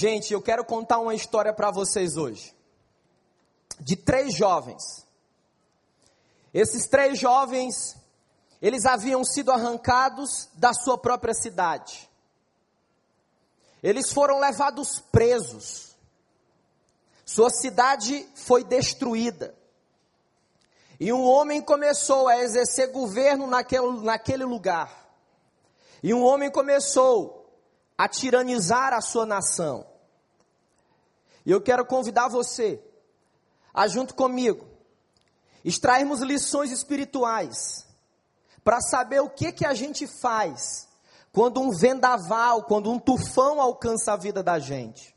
Gente, eu quero contar uma história para vocês hoje. De três jovens. Esses três jovens, eles haviam sido arrancados da sua própria cidade. Eles foram levados presos. Sua cidade foi destruída. E um homem começou a exercer governo naquele, naquele lugar. E um homem começou a tiranizar a sua nação. E eu quero convidar você a, junto comigo, extrairmos lições espirituais para saber o que, que a gente faz quando um vendaval, quando um tufão alcança a vida da gente.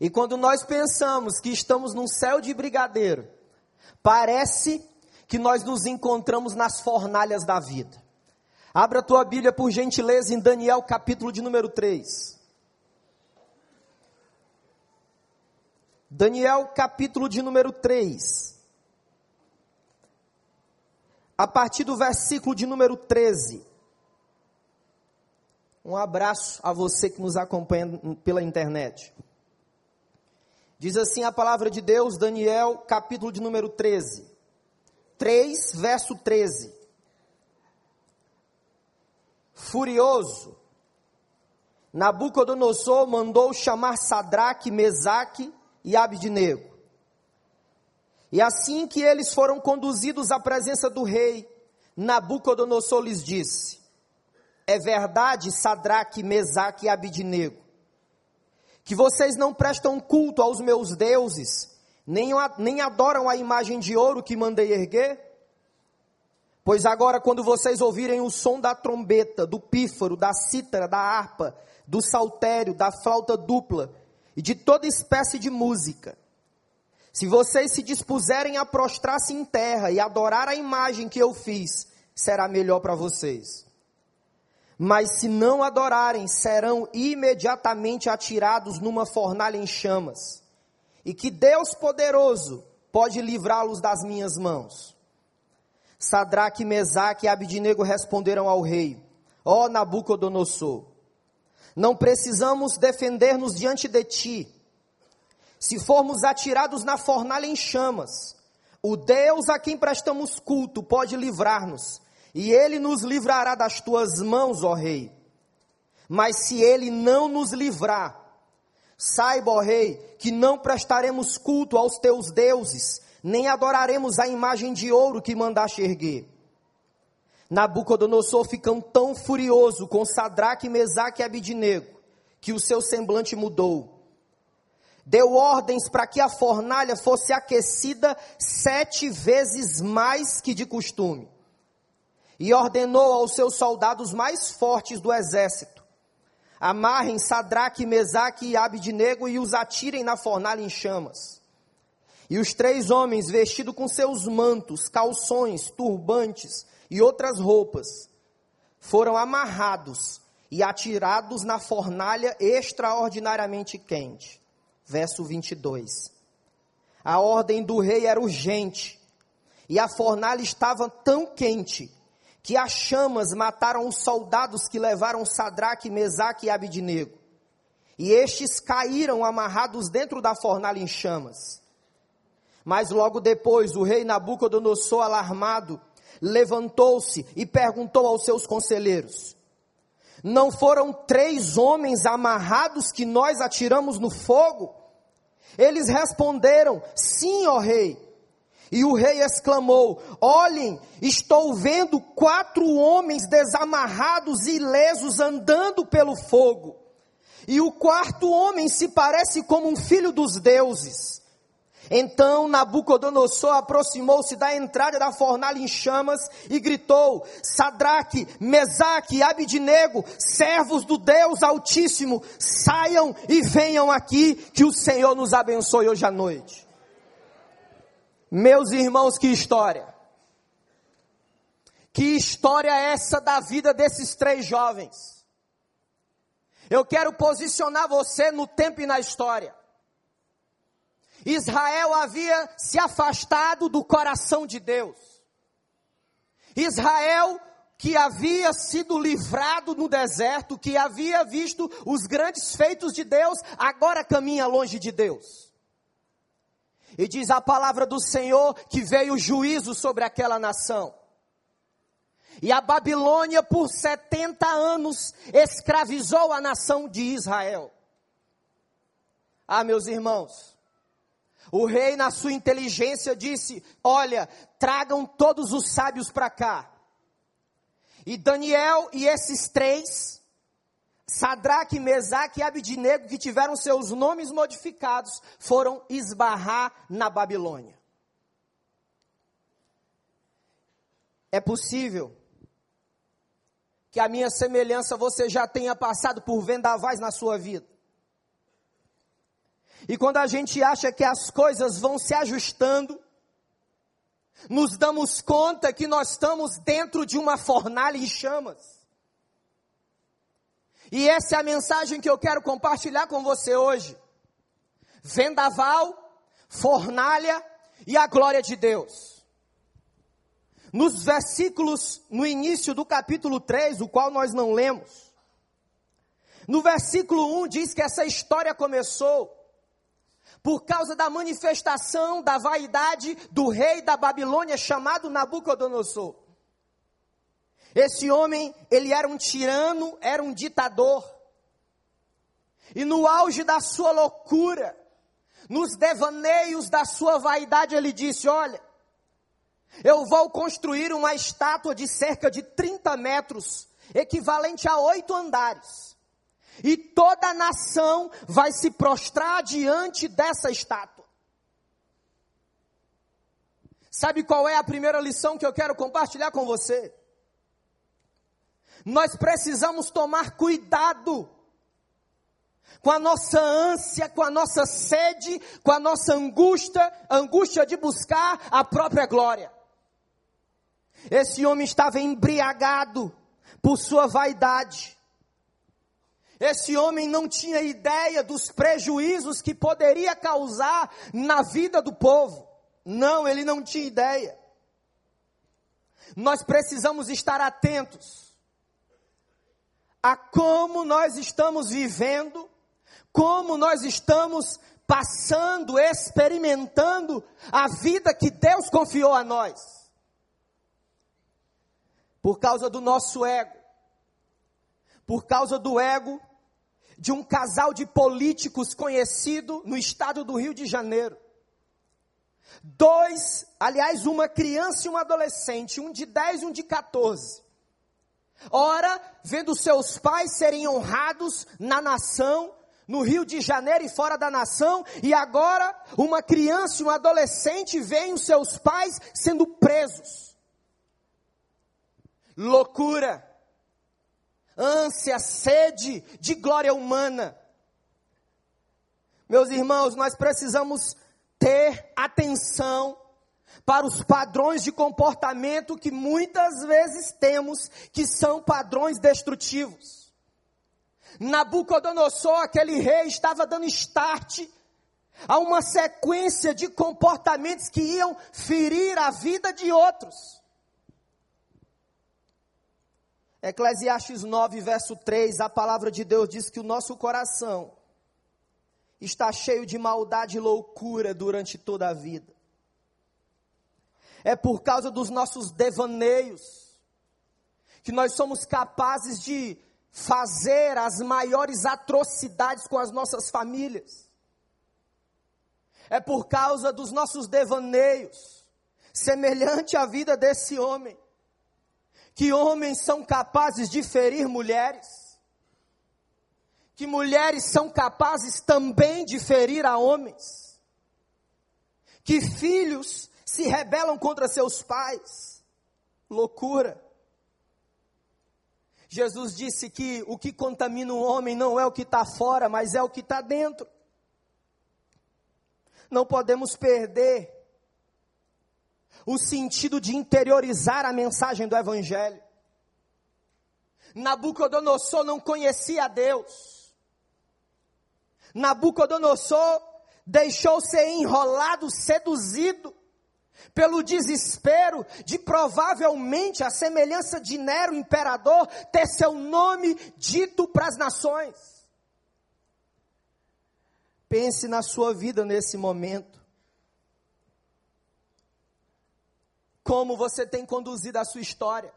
E quando nós pensamos que estamos num céu de brigadeiro, parece que nós nos encontramos nas fornalhas da vida. Abra a tua Bíblia, por gentileza, em Daniel, capítulo de número 3. Daniel, capítulo de número 3. A partir do versículo de número 13. Um abraço a você que nos acompanha pela internet. Diz assim a palavra de Deus, Daniel, capítulo de número 13. 3, verso 13 furioso, Nabucodonosor mandou chamar Sadraque, Mesaque e Abidnego. E assim que eles foram conduzidos à presença do rei, Nabucodonosor lhes disse: É verdade, Sadraque, Mesaque e Abidnego, que vocês não prestam culto aos meus deuses, nem, nem adoram a imagem de ouro que mandei erguer? Pois agora, quando vocês ouvirem o som da trombeta, do pífaro, da cítara, da harpa, do saltério, da flauta dupla e de toda espécie de música, se vocês se dispuserem a prostrar-se em terra e adorar a imagem que eu fiz, será melhor para vocês. Mas se não adorarem, serão imediatamente atirados numa fornalha em chamas. E que Deus poderoso pode livrá-los das minhas mãos. Sadraque, Mesaque e Abidnego responderam ao rei: Ó oh, Nabucodonosor, não precisamos defender-nos diante de ti. Se formos atirados na fornalha em chamas, o Deus a quem prestamos culto pode livrar-nos, e ele nos livrará das tuas mãos, ó rei. Mas se ele não nos livrar, saiba, ó rei, que não prestaremos culto aos teus deuses, nem adoraremos a imagem de ouro que mandaste erguer. Nabucodonosor ficou tão furioso com Sadraque, Mesaque e Abidinego, que o seu semblante mudou. Deu ordens para que a fornalha fosse aquecida sete vezes mais que de costume. E ordenou aos seus soldados mais fortes do exército: amarrem Sadraque, Mesaque e Abidinego e os atirem na fornalha em chamas. E os três homens, vestidos com seus mantos, calções, turbantes e outras roupas, foram amarrados e atirados na fornalha extraordinariamente quente. Verso 22. A ordem do rei era urgente, e a fornalha estava tão quente que as chamas mataram os soldados que levaram Sadraque, Mesaque e Abidnego. E estes caíram amarrados dentro da fornalha em chamas. Mas logo depois, o rei Nabucodonosor, alarmado, levantou-se e perguntou aos seus conselheiros: Não foram três homens amarrados que nós atiramos no fogo? Eles responderam: Sim, ó rei. E o rei exclamou: Olhem, estou vendo quatro homens desamarrados e ilesos andando pelo fogo. E o quarto homem se parece como um filho dos deuses. Então Nabucodonosor aproximou-se da entrada da fornalha em chamas e gritou: Sadraque, Mesaque e Abidnego, servos do Deus Altíssimo, saiam e venham aqui, que o Senhor nos abençoe hoje à noite. Meus irmãos, que história! Que história é essa da vida desses três jovens? Eu quero posicionar você no tempo e na história. Israel havia se afastado do coração de Deus. Israel que havia sido livrado no deserto, que havia visto os grandes feitos de Deus, agora caminha longe de Deus. E diz a palavra do Senhor que veio juízo sobre aquela nação. E a Babilônia, por 70 anos, escravizou a nação de Israel. Ah, meus irmãos, o rei, na sua inteligência, disse: Olha, tragam todos os sábios para cá. E Daniel e esses três, Sadraque, Mesaque e Abidnego, que tiveram seus nomes modificados, foram esbarrar na Babilônia. É possível que a minha semelhança você já tenha passado por vendavais na sua vida. E quando a gente acha que as coisas vão se ajustando, nos damos conta que nós estamos dentro de uma fornalha em chamas. E essa é a mensagem que eu quero compartilhar com você hoje. Vendaval, fornalha e a glória de Deus. Nos versículos, no início do capítulo 3, o qual nós não lemos, no versículo 1 diz que essa história começou por causa da manifestação da vaidade do rei da Babilônia chamado Nabucodonosor. Esse homem, ele era um tirano, era um ditador. E no auge da sua loucura, nos devaneios da sua vaidade, ele disse: Olha, eu vou construir uma estátua de cerca de 30 metros, equivalente a oito andares. E toda a nação vai se prostrar diante dessa estátua. Sabe qual é a primeira lição que eu quero compartilhar com você? Nós precisamos tomar cuidado com a nossa ânsia, com a nossa sede, com a nossa angústia, angústia de buscar a própria glória. Esse homem estava embriagado por sua vaidade. Esse homem não tinha ideia dos prejuízos que poderia causar na vida do povo. Não, ele não tinha ideia. Nós precisamos estar atentos a como nós estamos vivendo, como nós estamos passando, experimentando a vida que Deus confiou a nós por causa do nosso ego, por causa do ego de um casal de políticos conhecido no estado do Rio de Janeiro. Dois, aliás, uma criança e um adolescente, um de 10 e um de 14. Ora, vendo seus pais serem honrados na nação, no Rio de Janeiro e fora da nação, e agora uma criança e um adolescente veem os seus pais sendo presos loucura, ânsia, sede de glória humana. Meus irmãos, nós precisamos ter atenção para os padrões de comportamento que muitas vezes temos, que são padrões destrutivos. Nabucodonosor, aquele rei, estava dando start a uma sequência de comportamentos que iam ferir a vida de outros. Eclesiastes 9, verso 3, a palavra de Deus diz que o nosso coração está cheio de maldade e loucura durante toda a vida. É por causa dos nossos devaneios que nós somos capazes de fazer as maiores atrocidades com as nossas famílias. É por causa dos nossos devaneios, semelhante à vida desse homem, que homens são capazes de ferir mulheres, que mulheres são capazes também de ferir a homens, que filhos se rebelam contra seus pais. Loucura. Jesus disse que o que contamina o homem não é o que está fora, mas é o que está dentro. Não podemos perder o sentido de interiorizar a mensagem do Evangelho. Nabucodonosor não conhecia Deus. Nabucodonosor deixou ser enrolado, seduzido pelo desespero de provavelmente a semelhança de Nero, imperador, ter seu nome dito para as nações. Pense na sua vida nesse momento. Como você tem conduzido a sua história?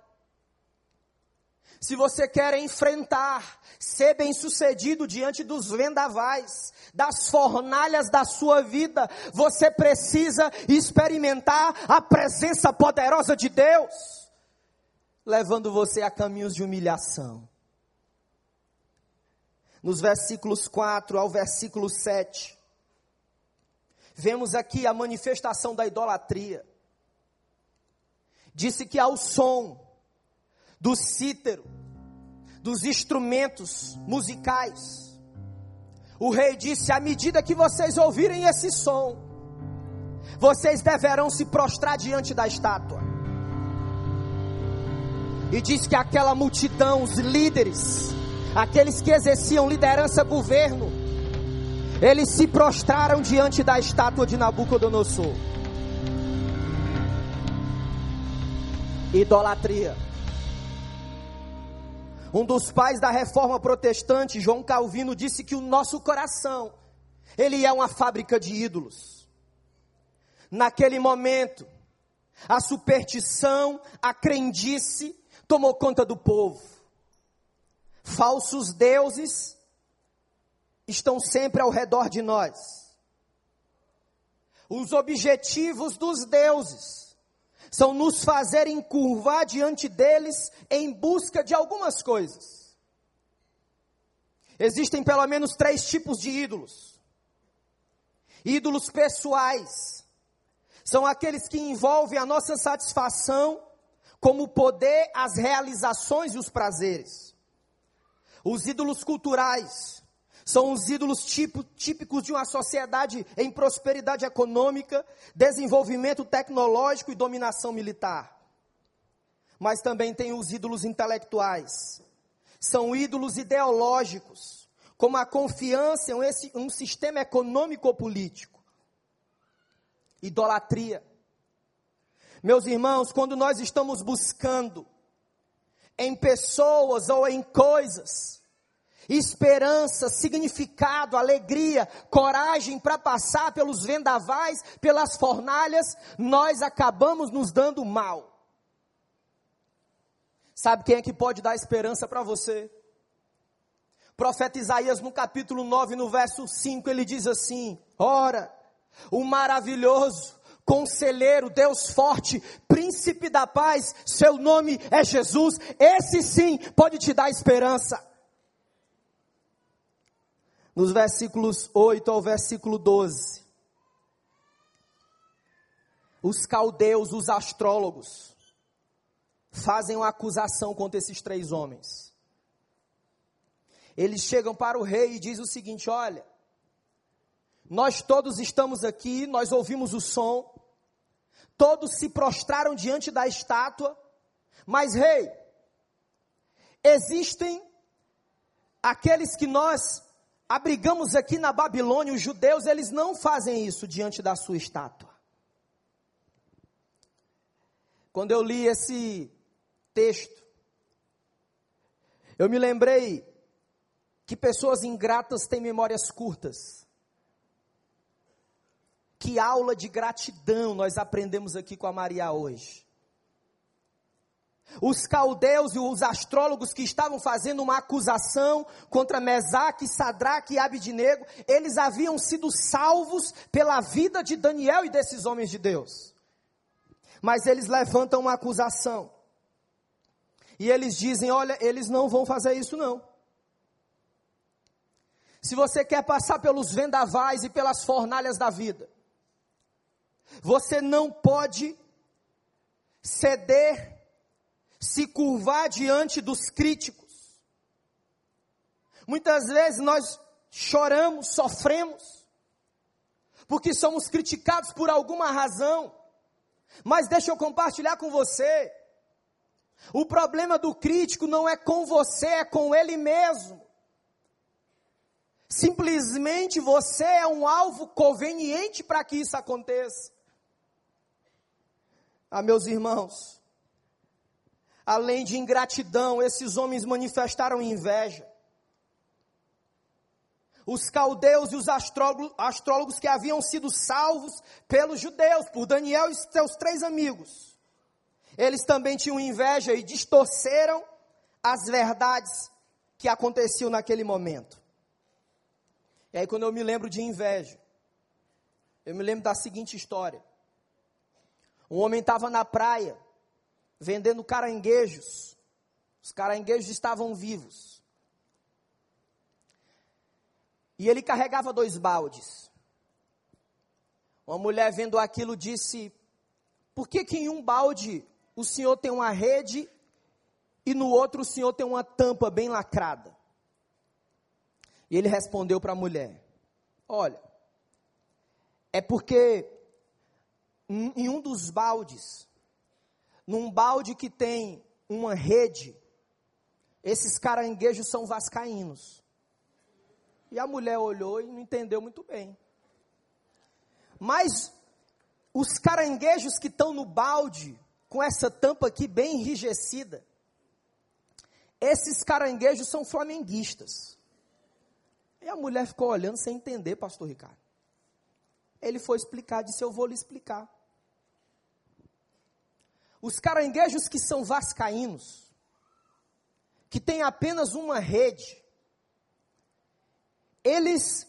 Se você quer enfrentar, ser bem-sucedido diante dos vendavais, das fornalhas da sua vida, você precisa experimentar a presença poderosa de Deus, levando você a caminhos de humilhação. Nos versículos 4 ao versículo 7, vemos aqui a manifestação da idolatria. Disse que ao som do cítero, dos instrumentos musicais. O rei disse: à medida que vocês ouvirem esse som, vocês deverão se prostrar diante da estátua. E diz que aquela multidão, os líderes, aqueles que exerciam liderança, governo, eles se prostraram diante da estátua de Nabucodonosor. Idolatria. Um dos pais da reforma protestante, João Calvino, disse que o nosso coração, ele é uma fábrica de ídolos. Naquele momento, a superstição, a crendice tomou conta do povo. Falsos deuses estão sempre ao redor de nós. Os objetivos dos deuses são nos fazer encurvar diante deles em busca de algumas coisas. Existem pelo menos três tipos de ídolos: ídolos pessoais, são aqueles que envolvem a nossa satisfação, como o poder, as realizações e os prazeres. Os ídolos culturais, são os ídolos tipo, típicos de uma sociedade em prosperidade econômica, desenvolvimento tecnológico e dominação militar. Mas também tem os ídolos intelectuais. São ídolos ideológicos, como a confiança em esse, um sistema econômico ou político. Idolatria. Meus irmãos, quando nós estamos buscando em pessoas ou em coisas, esperança, significado, alegria, coragem para passar pelos vendavais, pelas fornalhas, nós acabamos nos dando mal. Sabe quem é que pode dar esperança para você? profeta Isaías, no capítulo 9, no verso 5, ele diz assim: Ora, o maravilhoso, conselheiro, Deus forte, príncipe da paz, seu nome é Jesus, esse sim pode te dar esperança nos versículos 8 ao versículo 12. Os caldeus, os astrólogos, fazem uma acusação contra esses três homens. Eles chegam para o rei e dizem o seguinte: olha, nós todos estamos aqui, nós ouvimos o som, todos se prostraram diante da estátua, mas rei, existem aqueles que nós abrigamos aqui na Babilônia, os judeus, eles não fazem isso diante da sua estátua. Quando eu li esse texto, eu me lembrei que pessoas ingratas têm memórias curtas. Que aula de gratidão nós aprendemos aqui com a Maria hoje. Os caldeus e os astrólogos que estavam fazendo uma acusação contra Mesaque, Sadraque e Abidinego, eles haviam sido salvos pela vida de Daniel e desses homens de Deus. Mas eles levantam uma acusação. E eles dizem: olha, eles não vão fazer isso não. Se você quer passar pelos vendavais e pelas fornalhas da vida, você não pode ceder se curvar diante dos críticos. Muitas vezes nós choramos, sofremos, porque somos criticados por alguma razão. Mas deixa eu compartilhar com você. O problema do crítico não é com você, é com ele mesmo. Simplesmente você é um alvo conveniente para que isso aconteça. Ah, meus irmãos, além de ingratidão, esses homens manifestaram inveja. Os caldeus e os astrólogos, que haviam sido salvos pelos judeus, por Daniel e seus três amigos, eles também tinham inveja e distorceram as verdades que aconteciam naquele momento. E aí, quando eu me lembro de inveja, eu me lembro da seguinte história: um homem estava na praia, vendendo caranguejos, os caranguejos estavam vivos. E ele carregava dois baldes. Uma mulher vendo aquilo disse: Por que, que em um balde o senhor tem uma rede e no outro o senhor tem uma tampa bem lacrada? E ele respondeu para a mulher: Olha, é porque em um dos baldes, num balde que tem uma rede, esses caranguejos são vascaínos. E a mulher olhou e não entendeu muito bem. Mas os caranguejos que estão no balde, com essa tampa aqui bem enrijecida, esses caranguejos são flamenguistas. E a mulher ficou olhando sem entender, pastor Ricardo. Ele foi explicar, disse: Eu vou lhe explicar. Os caranguejos que são vascaínos, que têm apenas uma rede, eles,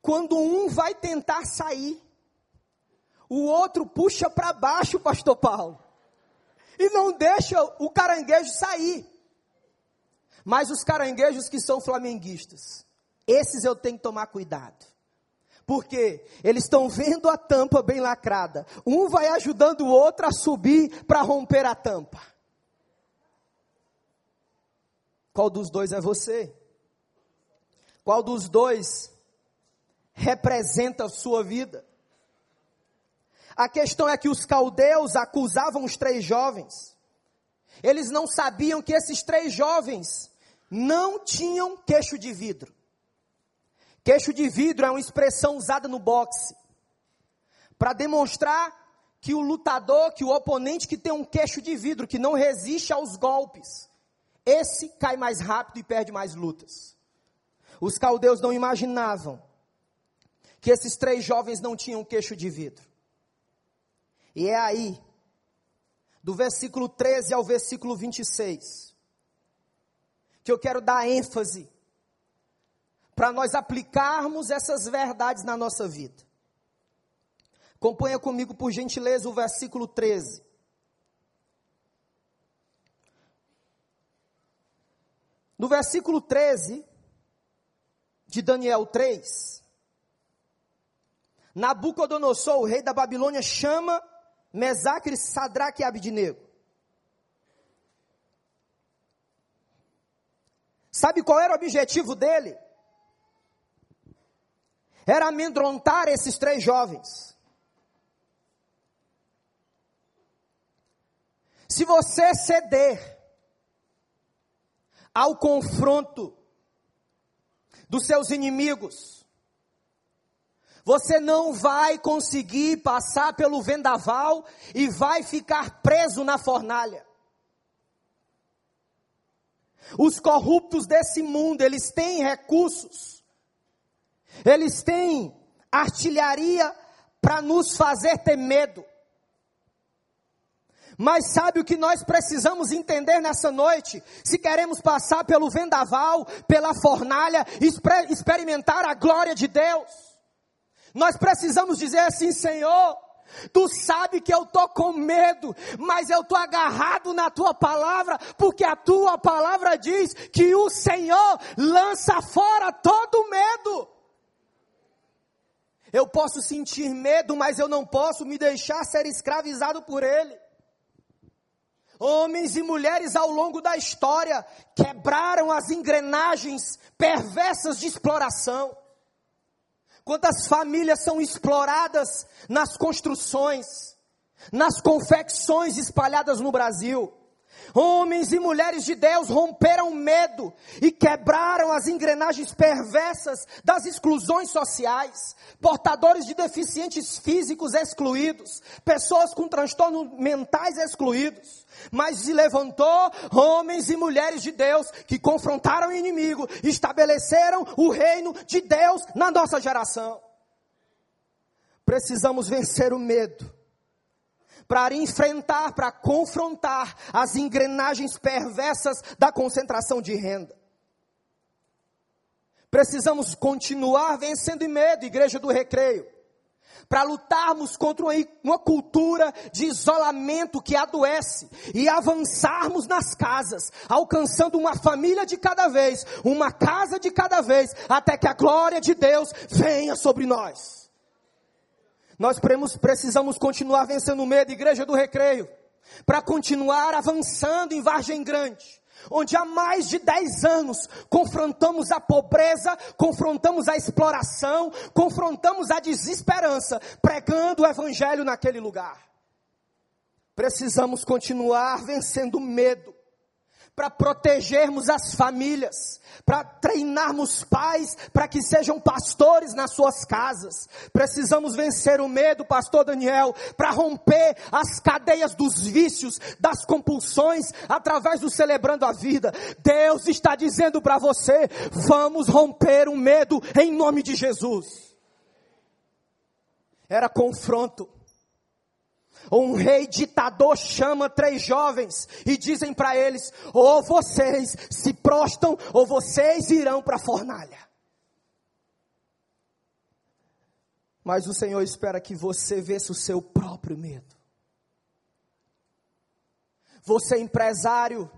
quando um vai tentar sair, o outro puxa para baixo, pastor Paulo, e não deixa o caranguejo sair. Mas os caranguejos que são flamenguistas, esses eu tenho que tomar cuidado. Porque eles estão vendo a tampa bem lacrada. Um vai ajudando o outro a subir para romper a tampa. Qual dos dois é você? Qual dos dois representa a sua vida? A questão é que os caldeus acusavam os três jovens. Eles não sabiam que esses três jovens não tinham queixo de vidro. Queixo de vidro é uma expressão usada no boxe para demonstrar que o lutador, que o oponente que tem um queixo de vidro, que não resiste aos golpes, esse cai mais rápido e perde mais lutas. Os caldeus não imaginavam que esses três jovens não tinham queixo de vidro. E é aí, do versículo 13 ao versículo 26, que eu quero dar ênfase para nós aplicarmos essas verdades na nossa vida. Acompanha comigo, por gentileza, o versículo 13. No versículo 13, de Daniel 3, Nabucodonosor, o rei da Babilônia, chama Mesaque, Sadraque e Abidnego. Sabe qual era o objetivo dele? Era amedrontar esses três jovens. Se você ceder ao confronto dos seus inimigos. Você não vai conseguir passar pelo vendaval e vai ficar preso na fornalha. Os corruptos desse mundo, eles têm recursos, eles têm artilharia para nos fazer ter medo. Mas sabe o que nós precisamos entender nessa noite? Se queremos passar pelo vendaval, pela fornalha, experimentar a glória de Deus, nós precisamos dizer assim: Senhor, Tu sabe que eu estou com medo, mas eu estou agarrado na tua palavra, porque a tua palavra diz que o Senhor lança fora todo medo. Eu posso sentir medo, mas eu não posso me deixar ser escravizado por ele. Homens e mulheres ao longo da história quebraram as engrenagens perversas de exploração. Quantas famílias são exploradas nas construções, nas confecções espalhadas no Brasil. Homens e mulheres de Deus romperam o medo e quebraram as engrenagens perversas das exclusões sociais. Portadores de deficientes físicos excluídos, pessoas com transtornos mentais excluídos. Mas se levantou homens e mulheres de Deus que confrontaram o inimigo, estabeleceram o reino de Deus na nossa geração. Precisamos vencer o medo para enfrentar, para confrontar as engrenagens perversas da concentração de renda. Precisamos continuar vencendo em medo, igreja do recreio, para lutarmos contra uma cultura de isolamento que adoece e avançarmos nas casas, alcançando uma família de cada vez, uma casa de cada vez, até que a glória de Deus venha sobre nós. Nós precisamos continuar vencendo o medo, igreja do recreio, para continuar avançando em Vargem Grande, onde há mais de 10 anos confrontamos a pobreza, confrontamos a exploração, confrontamos a desesperança, pregando o evangelho naquele lugar. Precisamos continuar vencendo o medo, para protegermos as famílias, para treinarmos pais para que sejam pastores nas suas casas. Precisamos vencer o medo, pastor Daniel, para romper as cadeias dos vícios, das compulsões, através do celebrando a vida. Deus está dizendo para você: vamos romper o medo em nome de Jesus. Era confronto um rei ditador chama três jovens e dizem para eles: ou vocês se prostam, ou vocês irão para a fornalha. Mas o Senhor espera que você vença o seu próprio medo. Você, empresário,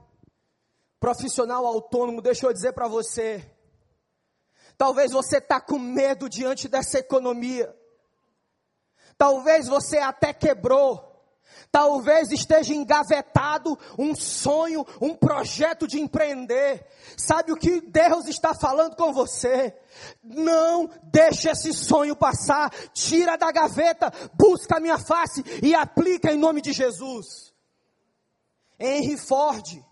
profissional autônomo, deixa eu dizer para você. Talvez você está com medo diante dessa economia. Talvez você até quebrou. Talvez esteja engavetado um sonho, um projeto de empreender. Sabe o que Deus está falando com você? Não deixe esse sonho passar. Tira da gaveta, busca a minha face e aplica em nome de Jesus. Henry Ford,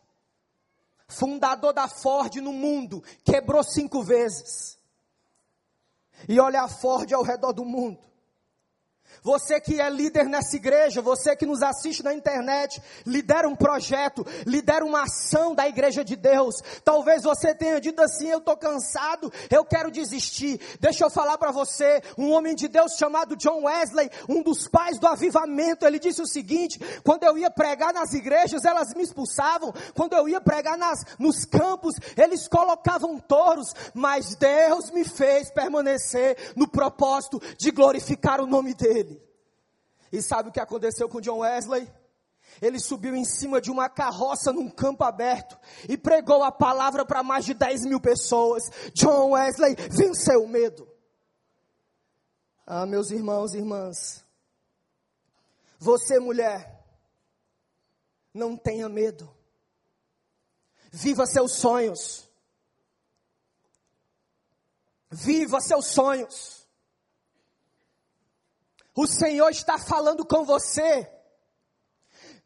fundador da Ford no mundo, quebrou cinco vezes. E olha a Ford ao redor do mundo. Você que é líder nessa igreja, você que nos assiste na internet, lidera um projeto, lidera uma ação da igreja de Deus. Talvez você tenha dito assim: eu estou cansado, eu quero desistir. Deixa eu falar para você: um homem de Deus chamado John Wesley, um dos pais do avivamento, ele disse o seguinte: quando eu ia pregar nas igrejas, elas me expulsavam. Quando eu ia pregar nas, nos campos, eles colocavam touros, mas Deus me fez permanecer no propósito de glorificar o nome dEle. E sabe o que aconteceu com John Wesley? Ele subiu em cima de uma carroça num campo aberto e pregou a palavra para mais de 10 mil pessoas. John Wesley venceu o medo. Ah, meus irmãos e irmãs, você mulher, não tenha medo. Viva seus sonhos. Viva seus sonhos. O Senhor está falando com você.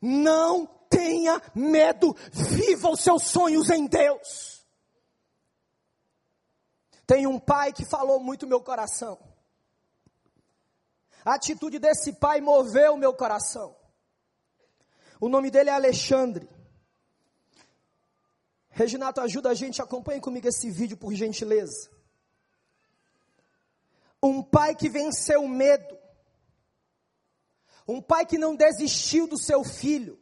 Não tenha medo, viva os seus sonhos em Deus. Tem um pai que falou muito meu coração. A atitude desse pai moveu meu coração. O nome dele é Alexandre. Reginato, ajuda a gente, acompanhe comigo esse vídeo por gentileza. Um pai que venceu o medo um pai que não desistiu do seu filho.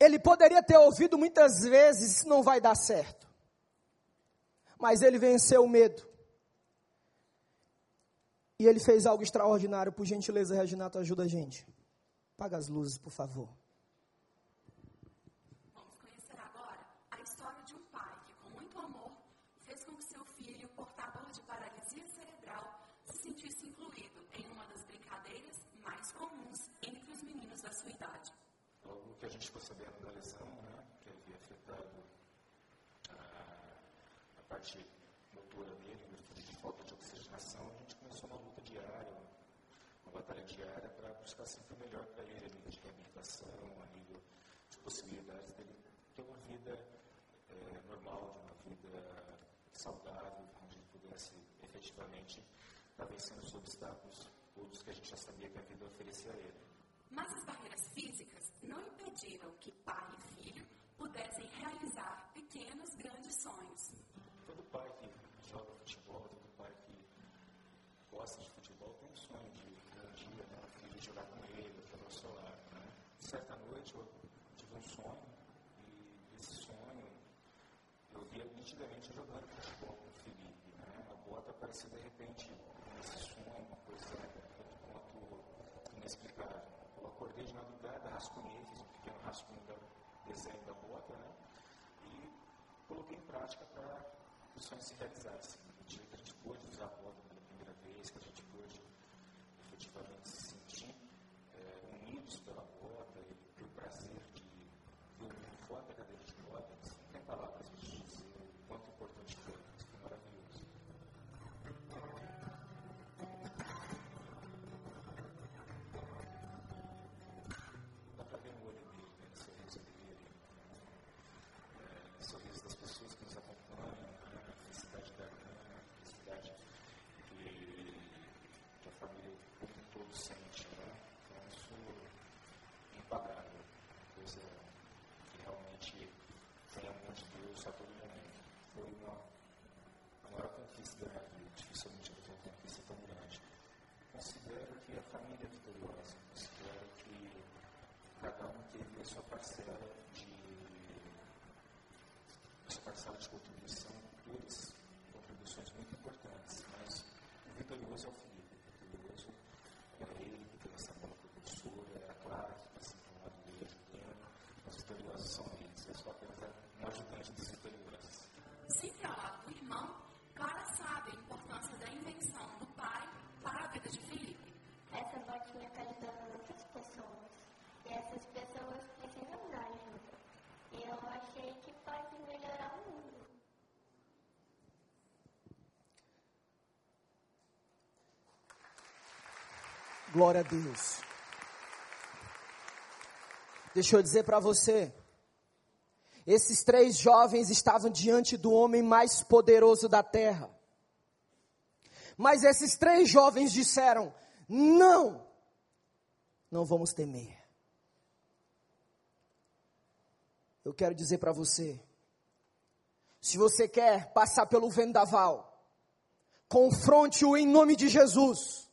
Ele poderia ter ouvido muitas vezes: não vai dar certo. Mas ele venceu o medo. E ele fez algo extraordinário. Por gentileza, Reginato, ajuda a gente. Paga as luzes, por favor. sua idade. Logo que a gente ficou sabendo da lesão, né, que havia afetado a, a parte motora dele, em de falta de oxigenação, a gente começou uma luta diária, uma batalha diária para buscar sempre o melhor para ele, a nível de reabilitação, a nível de possibilidades dele ter uma vida é, normal, de uma vida saudável, onde ele pudesse efetivamente estar vencendo os obstáculos todos que a gente já sabia que a vida oferecia a ele. Mas as barreiras físicas não impediram que pai e filho pudessem realizar pequenos, grandes sonhos. Todo pai que joga futebol, todo pai que gosta de futebol tem um sonho de um dia né, filho jogar com ele, jogar ao seu lado. Né? Certa noite eu tive um sonho e esse sonho eu via nitidamente jogando futebol com o Felipe. Né? A bota aparecia de repente nesse sonho, uma coisa tanto quanto inexplicável. Eu acordei de madrugada, rascunhei, fiz um pequeno rascunho do desenho da bota, né? E coloquei em prática para que o sonho se realizasse. Sua parcela de a sua parcela de contribuição, todas contribuições muito importantes, mas o vitorioso é o Felipe, o vitorioso é ele que tem essa boa propulsora, é a Clara que está sempre ao lado dele ajudando, os vitoriosos são eles, eu sou apenas um ajudante dos vitoriosos. Sempre ao lado do irmão, Clara sabe a importância da invenção do pai para a vida de Felipe. Essa botinha está ajudando muitas pessoas. E essas pessoas precisam da ajuda. E eu achei que pode melhorar o mundo. Glória a Deus. Deixa eu dizer para você. Esses três jovens estavam diante do homem mais poderoso da terra. Mas esses três jovens disseram: Não, não vamos temer. Eu quero dizer para você: se você quer passar pelo vendaval, confronte-o em nome de Jesus.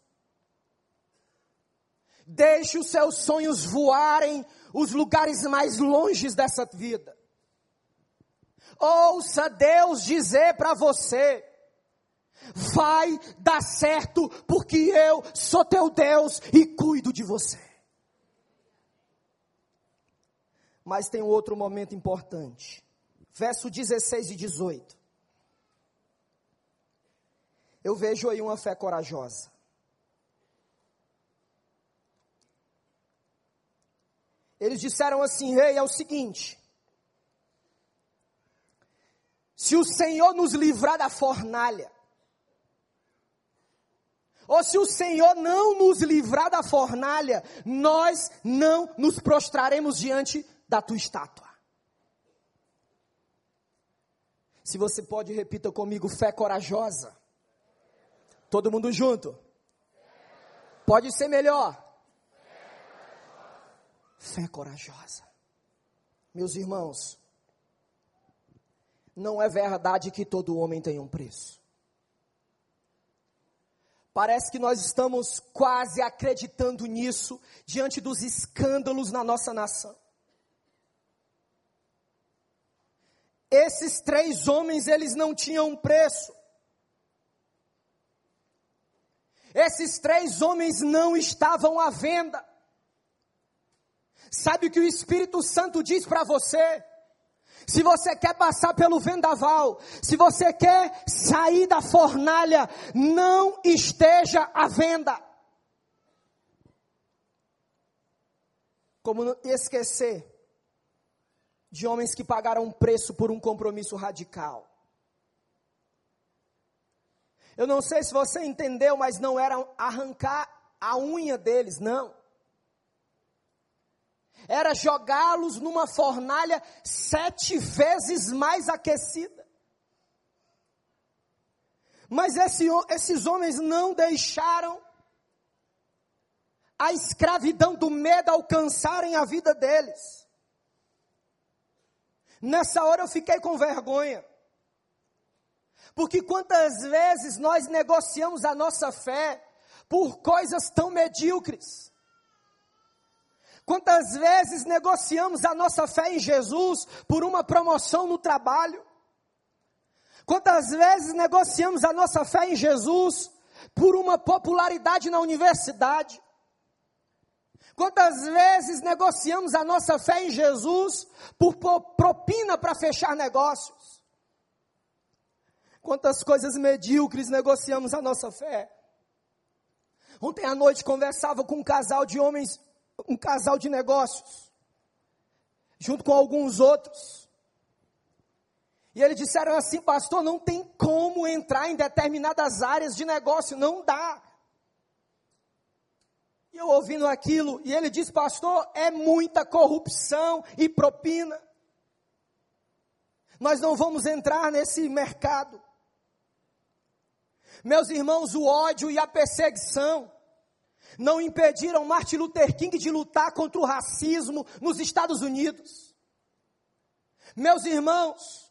Deixe os seus sonhos voarem os lugares mais longes dessa vida. Ouça Deus dizer para você: vai dar certo, porque eu sou teu Deus e cuido de você. Mas tem um outro momento importante. Verso 16 e 18. Eu vejo aí uma fé corajosa. Eles disseram assim: Rei, é o seguinte. Se o Senhor nos livrar da fornalha, ou se o Senhor não nos livrar da fornalha, nós não nos prostraremos diante da tua estátua. Se você pode, repita comigo: fé corajosa. Todo mundo junto. Pode ser melhor. Fé corajosa. Meus irmãos, não é verdade que todo homem tem um preço. Parece que nós estamos quase acreditando nisso diante dos escândalos na nossa nação. Esses três homens, eles não tinham um preço. Esses três homens não estavam à venda. Sabe o que o Espírito Santo diz para você? Se você quer passar pelo vendaval, se você quer sair da fornalha, não esteja à venda. Como esquecer de homens que pagaram um preço por um compromisso radical. Eu não sei se você entendeu, mas não era arrancar a unha deles, não. Era jogá-los numa fornalha sete vezes mais aquecida. Mas esse, esses homens não deixaram a escravidão do medo alcançarem a vida deles. Nessa hora eu fiquei com vergonha. Porque quantas vezes nós negociamos a nossa fé por coisas tão medíocres? Quantas vezes negociamos a nossa fé em Jesus por uma promoção no trabalho? Quantas vezes negociamos a nossa fé em Jesus por uma popularidade na universidade? Quantas vezes negociamos a nossa fé em Jesus por propina para fechar negócios? Quantas coisas medíocres negociamos a nossa fé? Ontem à noite conversava com um casal de homens, um casal de negócios, junto com alguns outros. E eles disseram assim, pastor, não tem como entrar em determinadas áreas de negócio, não dá. E eu ouvindo aquilo, e ele diz, pastor, é muita corrupção e propina. Nós não vamos entrar nesse mercado. Meus irmãos, o ódio e a perseguição não impediram Martin Luther King de lutar contra o racismo nos Estados Unidos. Meus irmãos,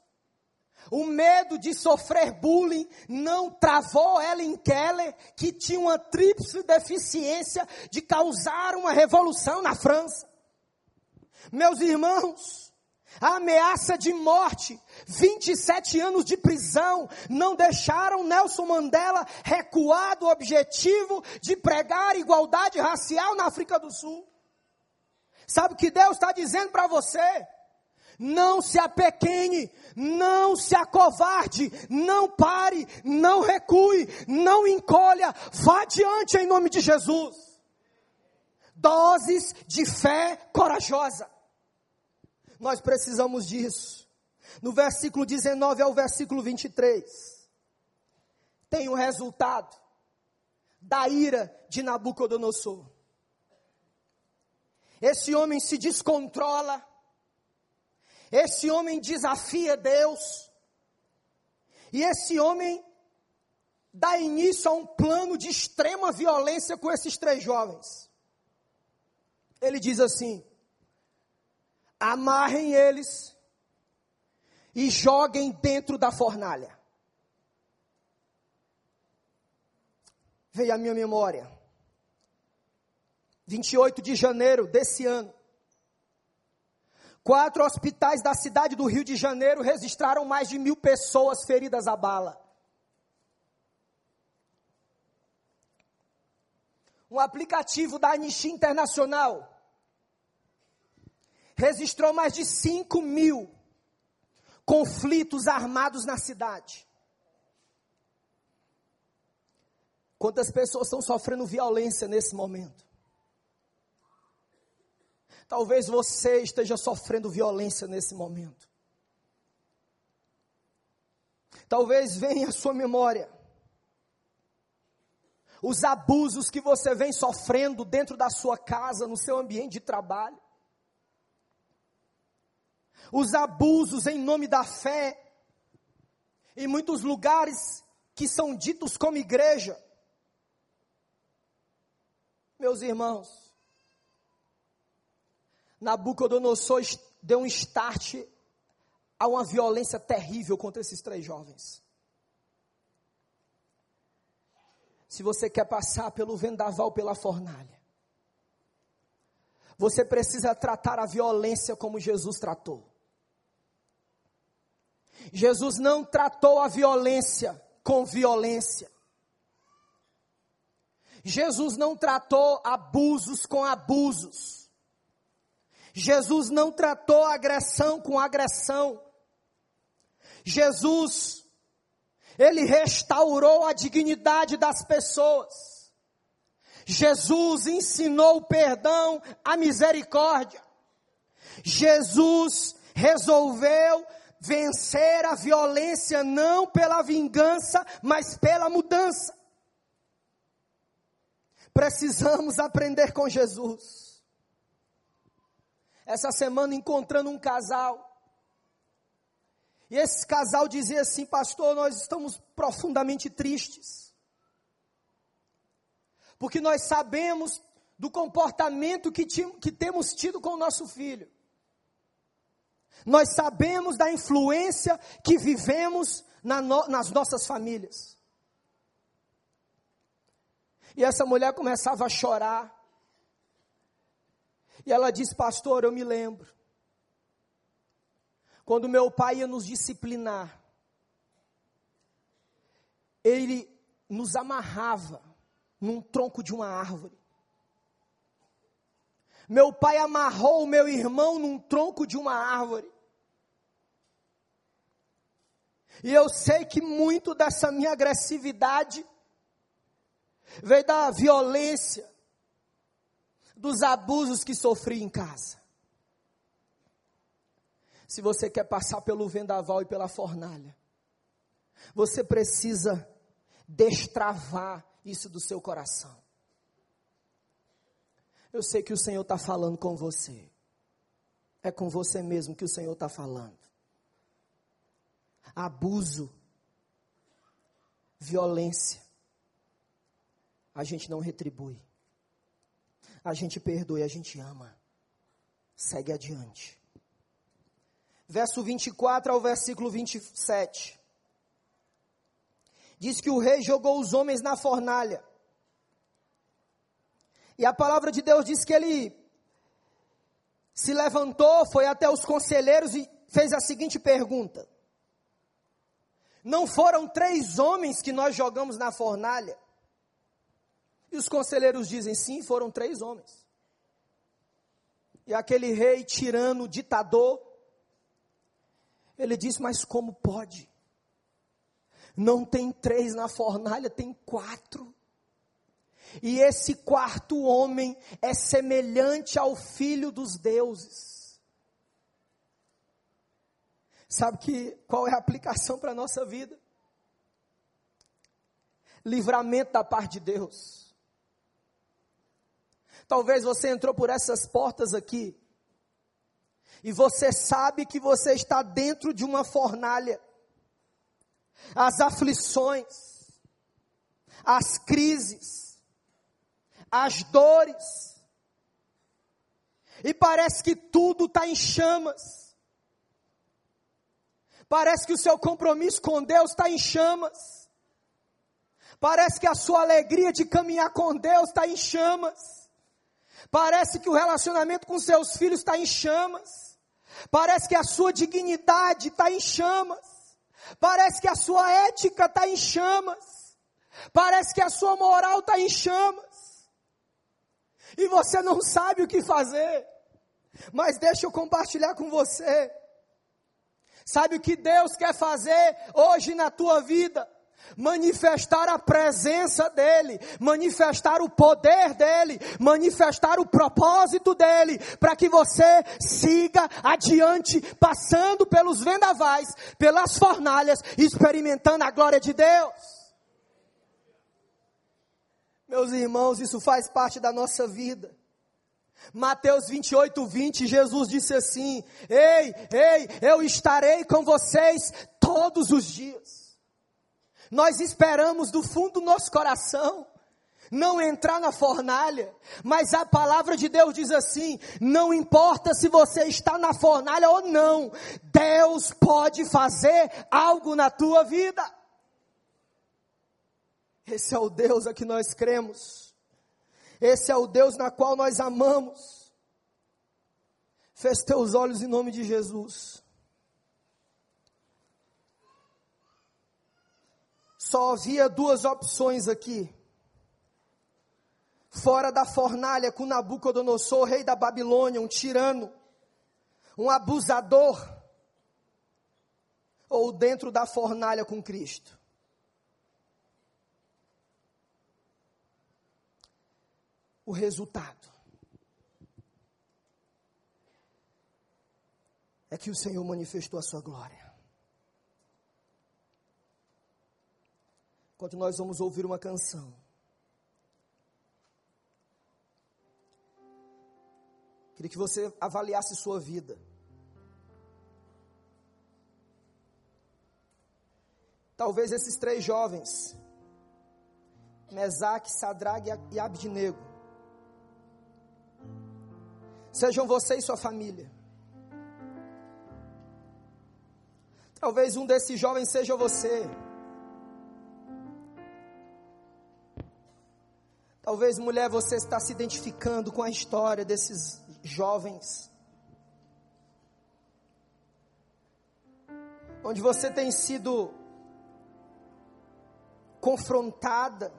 o medo de sofrer bullying não travou Ellen Keller, que tinha uma tríplice deficiência de causar uma revolução na França. Meus irmãos, a ameaça de morte, 27 anos de prisão, não deixaram Nelson Mandela recuar do objetivo de pregar igualdade racial na África do Sul. Sabe o que Deus está dizendo para você? Não se apequene, não se acovarde, não pare, não recue, não encolha, vá adiante em nome de Jesus. Doses de fé corajosa. Nós precisamos disso. No versículo 19 ao versículo 23, tem o resultado da ira de Nabucodonosor. Esse homem se descontrola esse homem desafia Deus. E esse homem dá início a um plano de extrema violência com esses três jovens. Ele diz assim: amarrem eles e joguem dentro da fornalha. Veio a minha memória. 28 de janeiro desse ano. Quatro hospitais da cidade do Rio de Janeiro registraram mais de mil pessoas feridas a bala. Um aplicativo da Anistia Internacional registrou mais de 5 mil conflitos armados na cidade. Quantas pessoas estão sofrendo violência nesse momento? Talvez você esteja sofrendo violência nesse momento. Talvez venha à sua memória os abusos que você vem sofrendo dentro da sua casa, no seu ambiente de trabalho. Os abusos em nome da fé, em muitos lugares que são ditos como igreja. Meus irmãos, Nabucodonosor deu um start a uma violência terrível contra esses três jovens. Se você quer passar pelo vendaval, pela fornalha, você precisa tratar a violência como Jesus tratou. Jesus não tratou a violência com violência. Jesus não tratou abusos com abusos. Jesus não tratou agressão com agressão. Jesus, ele restaurou a dignidade das pessoas. Jesus ensinou o perdão, a misericórdia. Jesus resolveu vencer a violência não pela vingança, mas pela mudança. Precisamos aprender com Jesus. Essa semana encontrando um casal. E esse casal dizia assim: Pastor, nós estamos profundamente tristes. Porque nós sabemos do comportamento que, que temos tido com o nosso filho. Nós sabemos da influência que vivemos na no, nas nossas famílias. E essa mulher começava a chorar. E ela disse: Pastor, eu me lembro. Quando meu pai ia nos disciplinar, ele nos amarrava num tronco de uma árvore. Meu pai amarrou o meu irmão num tronco de uma árvore. E eu sei que muito dessa minha agressividade veio da violência, dos abusos que sofri em casa. Se você quer passar pelo vendaval e pela fornalha, você precisa destravar isso do seu coração. Eu sei que o Senhor está falando com você. É com você mesmo que o Senhor está falando abuso, violência, a gente não retribui. A gente perdoa e a gente ama. Segue adiante. Verso 24 ao versículo 27. Diz que o rei jogou os homens na fornalha. E a palavra de Deus diz que ele se levantou, foi até os conselheiros e fez a seguinte pergunta: não foram três homens que nós jogamos na fornalha? E os conselheiros dizem: sim, foram três homens. E aquele rei tirano, ditador, ele diz: mas como pode? Não tem três na fornalha, tem quatro. E esse quarto homem é semelhante ao filho dos deuses. Sabe que qual é a aplicação para a nossa vida? Livramento da parte de Deus. Talvez você entrou por essas portas aqui e você sabe que você está dentro de uma fornalha. As aflições, as crises, as dores, e parece que tudo está em chamas. Parece que o seu compromisso com Deus está em chamas. Parece que a sua alegria de caminhar com Deus está em chamas. Parece que o relacionamento com seus filhos está em chamas. Parece que a sua dignidade está em chamas. Parece que a sua ética está em chamas. Parece que a sua moral está em chamas. E você não sabe o que fazer. Mas deixa eu compartilhar com você. Sabe o que Deus quer fazer hoje na tua vida? Manifestar a presença dEle, manifestar o poder dEle, manifestar o propósito dEle, para que você siga adiante, passando pelos vendavais, pelas fornalhas, experimentando a glória de Deus. Meus irmãos, isso faz parte da nossa vida. Mateus 28, 20, Jesus disse assim: Ei, ei, eu estarei com vocês todos os dias. Nós esperamos do fundo do nosso coração não entrar na fornalha, mas a palavra de Deus diz assim: não importa se você está na fornalha ou não, Deus pode fazer algo na tua vida. Esse é o Deus a que nós cremos. Esse é o Deus na qual nós amamos. Feche teus olhos em nome de Jesus. Só havia duas opções aqui. Fora da fornalha com Nabucodonosor, rei da Babilônia, um tirano, um abusador, ou dentro da fornalha com Cristo. o resultado é que o Senhor manifestou a sua glória. Enquanto nós vamos ouvir uma canção, queria que você avaliasse sua vida. Talvez esses três jovens, Mesaque, Sadrague e Abdinego, sejam você e sua família. Talvez um desses jovens seja você. Talvez, mulher, você está se identificando com a história desses jovens. Onde você tem sido confrontada,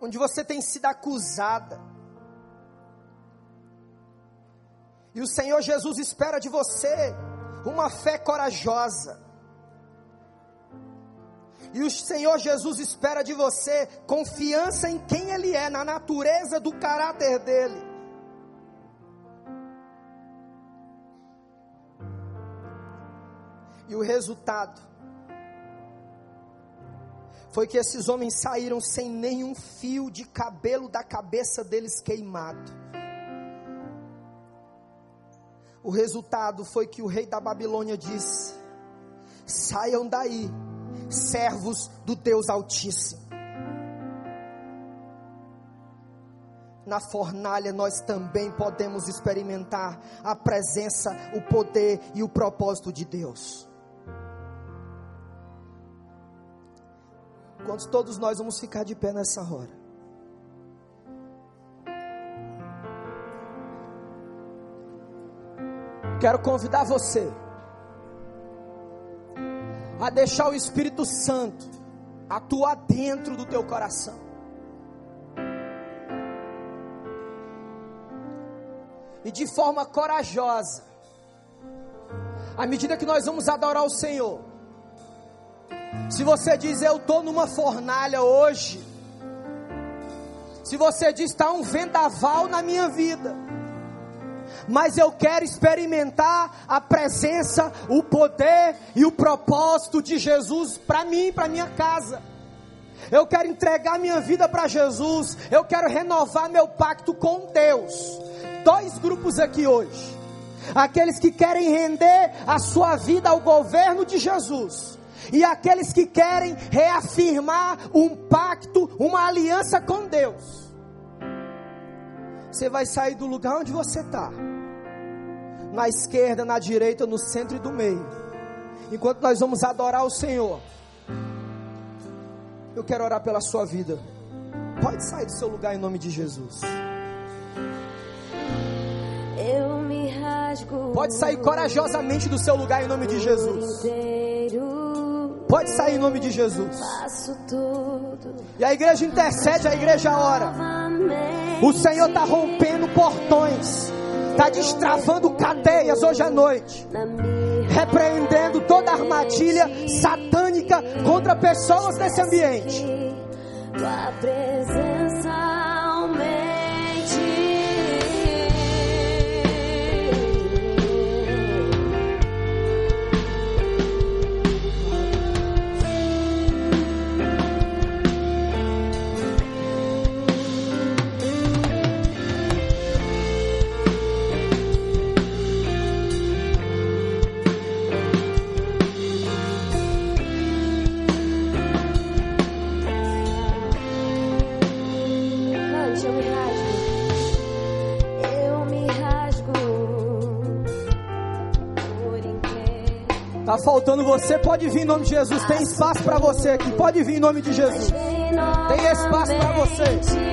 onde você tem sido acusada. E o Senhor Jesus espera de você uma fé corajosa. E o Senhor Jesus espera de você confiança em quem Ele é, na natureza do caráter dEle. E o resultado foi que esses homens saíram sem nenhum fio de cabelo da cabeça deles queimado. O resultado foi que o rei da Babilônia disse: Saiam daí, servos do Deus Altíssimo. Na fornalha nós também podemos experimentar a presença, o poder e o propósito de Deus. Quantos todos nós vamos ficar de pé nessa hora? Quero convidar você a deixar o Espírito Santo atuar dentro do teu coração. E de forma corajosa, à medida que nós vamos adorar o Senhor, se você diz eu estou numa fornalha hoje, se você diz está um vendaval na minha vida, mas eu quero experimentar a presença, o poder e o propósito de Jesus para mim, para minha casa. Eu quero entregar minha vida para Jesus. Eu quero renovar meu pacto com Deus. Dois grupos aqui hoje. Aqueles que querem render a sua vida ao governo de Jesus e aqueles que querem reafirmar um pacto, uma aliança com Deus. Você vai sair do lugar onde você está, na esquerda, na direita, no centro e do meio, enquanto nós vamos adorar o Senhor. Eu quero orar pela sua vida. Pode sair do seu lugar em nome de Jesus. Eu me rasgo. Pode sair corajosamente do seu lugar em nome de Jesus. Pode sair em nome de Jesus. E a igreja intercede, a igreja ora. O Senhor está rompendo portões, está destravando cadeias hoje à noite, repreendendo toda armadilha satânica contra pessoas nesse ambiente. Tá faltando você, pode vir em nome de Jesus. Tem espaço para você aqui, pode vir em nome de Jesus. Tem espaço pra você.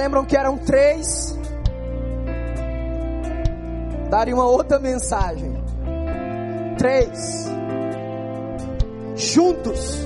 Lembram que eram três, daria uma outra mensagem. Três, juntos.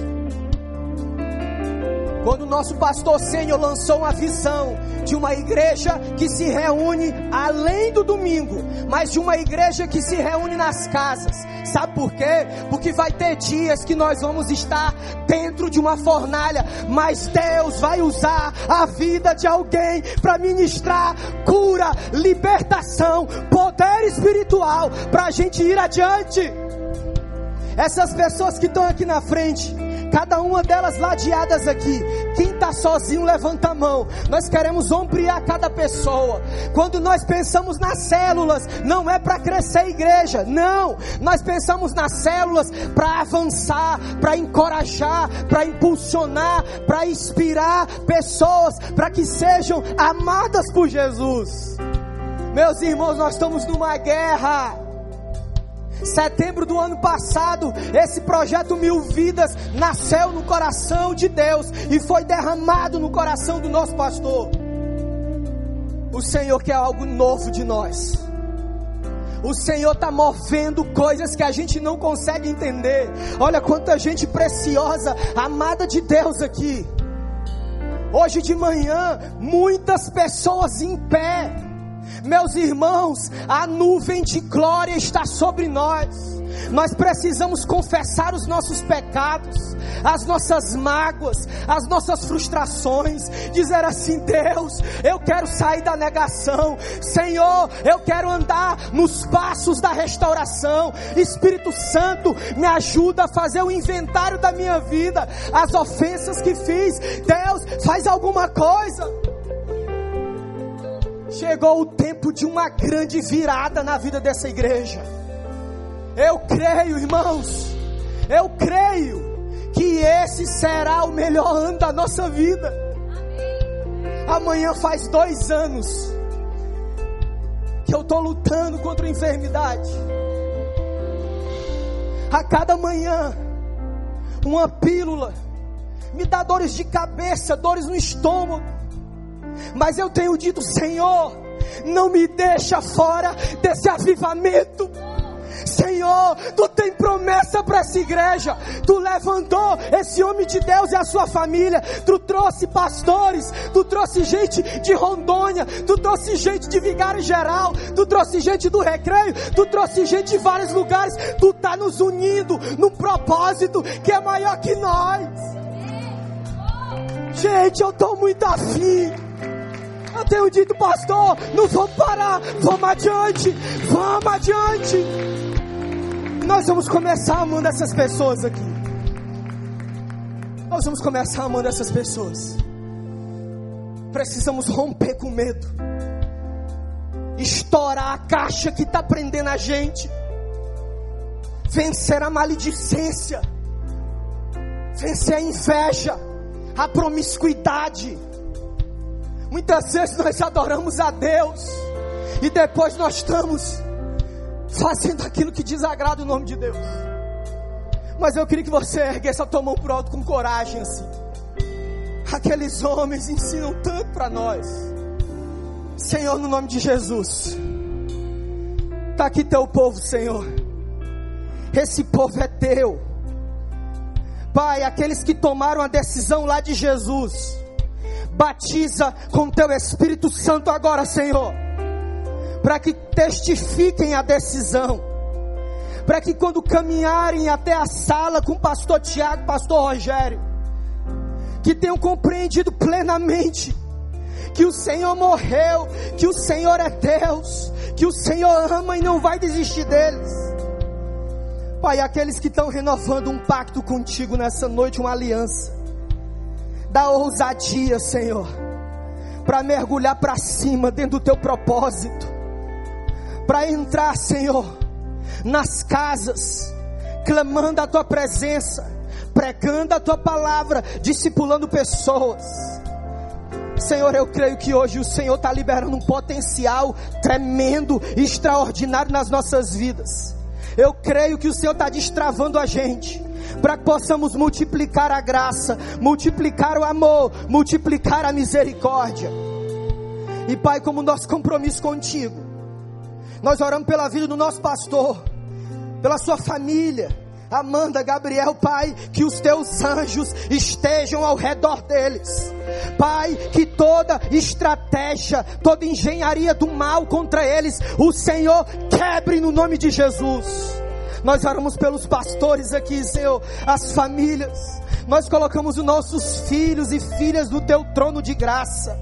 Quando o nosso pastor Senhor lançou uma visão de uma igreja que se reúne além do domingo, mas de uma igreja que se reúne nas casas. Sabe por quê? Porque vai ter dias que nós vamos estar dentro de uma fornalha, mas Deus vai usar a vida de alguém para ministrar cura, libertação, poder espiritual para a gente ir adiante. Essas pessoas que estão aqui na frente, cada uma delas ladeadas aqui. Quem está sozinho, levanta a mão. Nós queremos ombrear cada pessoa. Quando nós pensamos nas células, não é para crescer a igreja, não. Nós pensamos nas células para avançar, para encorajar, para impulsionar, para inspirar pessoas para que sejam amadas por Jesus. Meus irmãos, nós estamos numa guerra. Setembro do ano passado, esse projeto Mil Vidas nasceu no coração de Deus e foi derramado no coração do nosso pastor. O Senhor quer algo novo de nós. O Senhor está movendo coisas que a gente não consegue entender. Olha quanta gente preciosa, amada de Deus aqui. Hoje de manhã, muitas pessoas em pé meus irmãos, a nuvem de glória está sobre nós. Nós precisamos confessar os nossos pecados, as nossas mágoas, as nossas frustrações, dizer assim: Deus, eu quero sair da negação, Senhor, eu quero andar nos passos da restauração. Espírito Santo, me ajuda a fazer o inventário da minha vida, as ofensas que fiz. Deus, faz alguma coisa. Chegou o tempo de uma grande virada na vida dessa igreja. Eu creio, irmãos, eu creio que esse será o melhor ano da nossa vida. Amanhã faz dois anos que eu estou lutando contra a enfermidade. A cada manhã, uma pílula me dá dores de cabeça, dores no estômago. Mas eu tenho dito, Senhor, não me deixa fora desse avivamento. Senhor, tu tem promessa para essa igreja. Tu levantou esse homem de Deus e a sua família. Tu trouxe pastores, tu trouxe gente de Rondônia, tu trouxe gente de Vigário Geral, tu trouxe gente do Recreio, tu trouxe gente de vários lugares. Tu está nos unindo num propósito que é maior que nós. Gente, eu estou muito afim. Eu tenho dito, pastor, não vamos parar, vamos adiante, vamos adiante. Nós vamos começar amando essas pessoas aqui. Nós vamos começar amando essas pessoas. Precisamos romper com medo, estourar a caixa que está prendendo a gente, vencer a maledicência, vencer a inveja, a promiscuidade Muitas vezes nós adoramos a Deus e depois nós estamos fazendo aquilo que desagrada o nome de Deus. Mas eu queria que você erguesse a tua mão pro alto com coragem assim. Aqueles homens ensinam tanto para nós. Senhor, no nome de Jesus. Está aqui teu povo, Senhor. Esse povo é teu. Pai, aqueles que tomaram a decisão lá de Jesus Batiza com teu Espírito Santo agora, Senhor. Para que testifiquem a decisão. Para que quando caminharem até a sala com o pastor Tiago, pastor Rogério, que tenham compreendido plenamente que o Senhor morreu, que o Senhor é Deus, que o Senhor ama e não vai desistir deles. Pai, aqueles que estão renovando um pacto contigo nessa noite, uma aliança dá ousadia, Senhor, para mergulhar para cima dentro do teu propósito, para entrar, Senhor, nas casas, clamando a tua presença, pregando a tua palavra, discipulando pessoas. Senhor, eu creio que hoje o Senhor está liberando um potencial tremendo, extraordinário nas nossas vidas. Eu creio que o Senhor está destravando a gente para que possamos multiplicar a graça, multiplicar o amor, multiplicar a misericórdia. E Pai, como nosso compromisso contigo, nós oramos pela vida do nosso pastor, pela sua família, Amanda, Gabriel, Pai, que os teus anjos estejam ao redor deles. Pai, que toda estratégia, toda engenharia do mal contra eles, o Senhor quebre no nome de Jesus. Nós oramos pelos pastores aqui, Senhor, as famílias. Nós colocamos os nossos filhos e filhas no teu trono de graça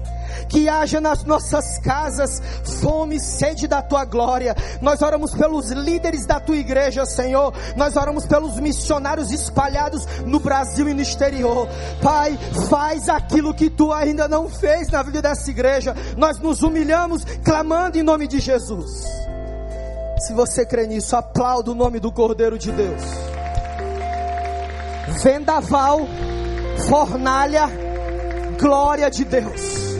que haja nas nossas casas fome e sede da tua glória. Nós oramos pelos líderes da tua igreja, Senhor. Nós oramos pelos missionários espalhados no Brasil e no exterior. Pai, faz aquilo que tu ainda não fez na vida dessa igreja. Nós nos humilhamos clamando em nome de Jesus. Se você crê nisso, aplauda o nome do Cordeiro de Deus. Vendaval, fornalha, glória de Deus.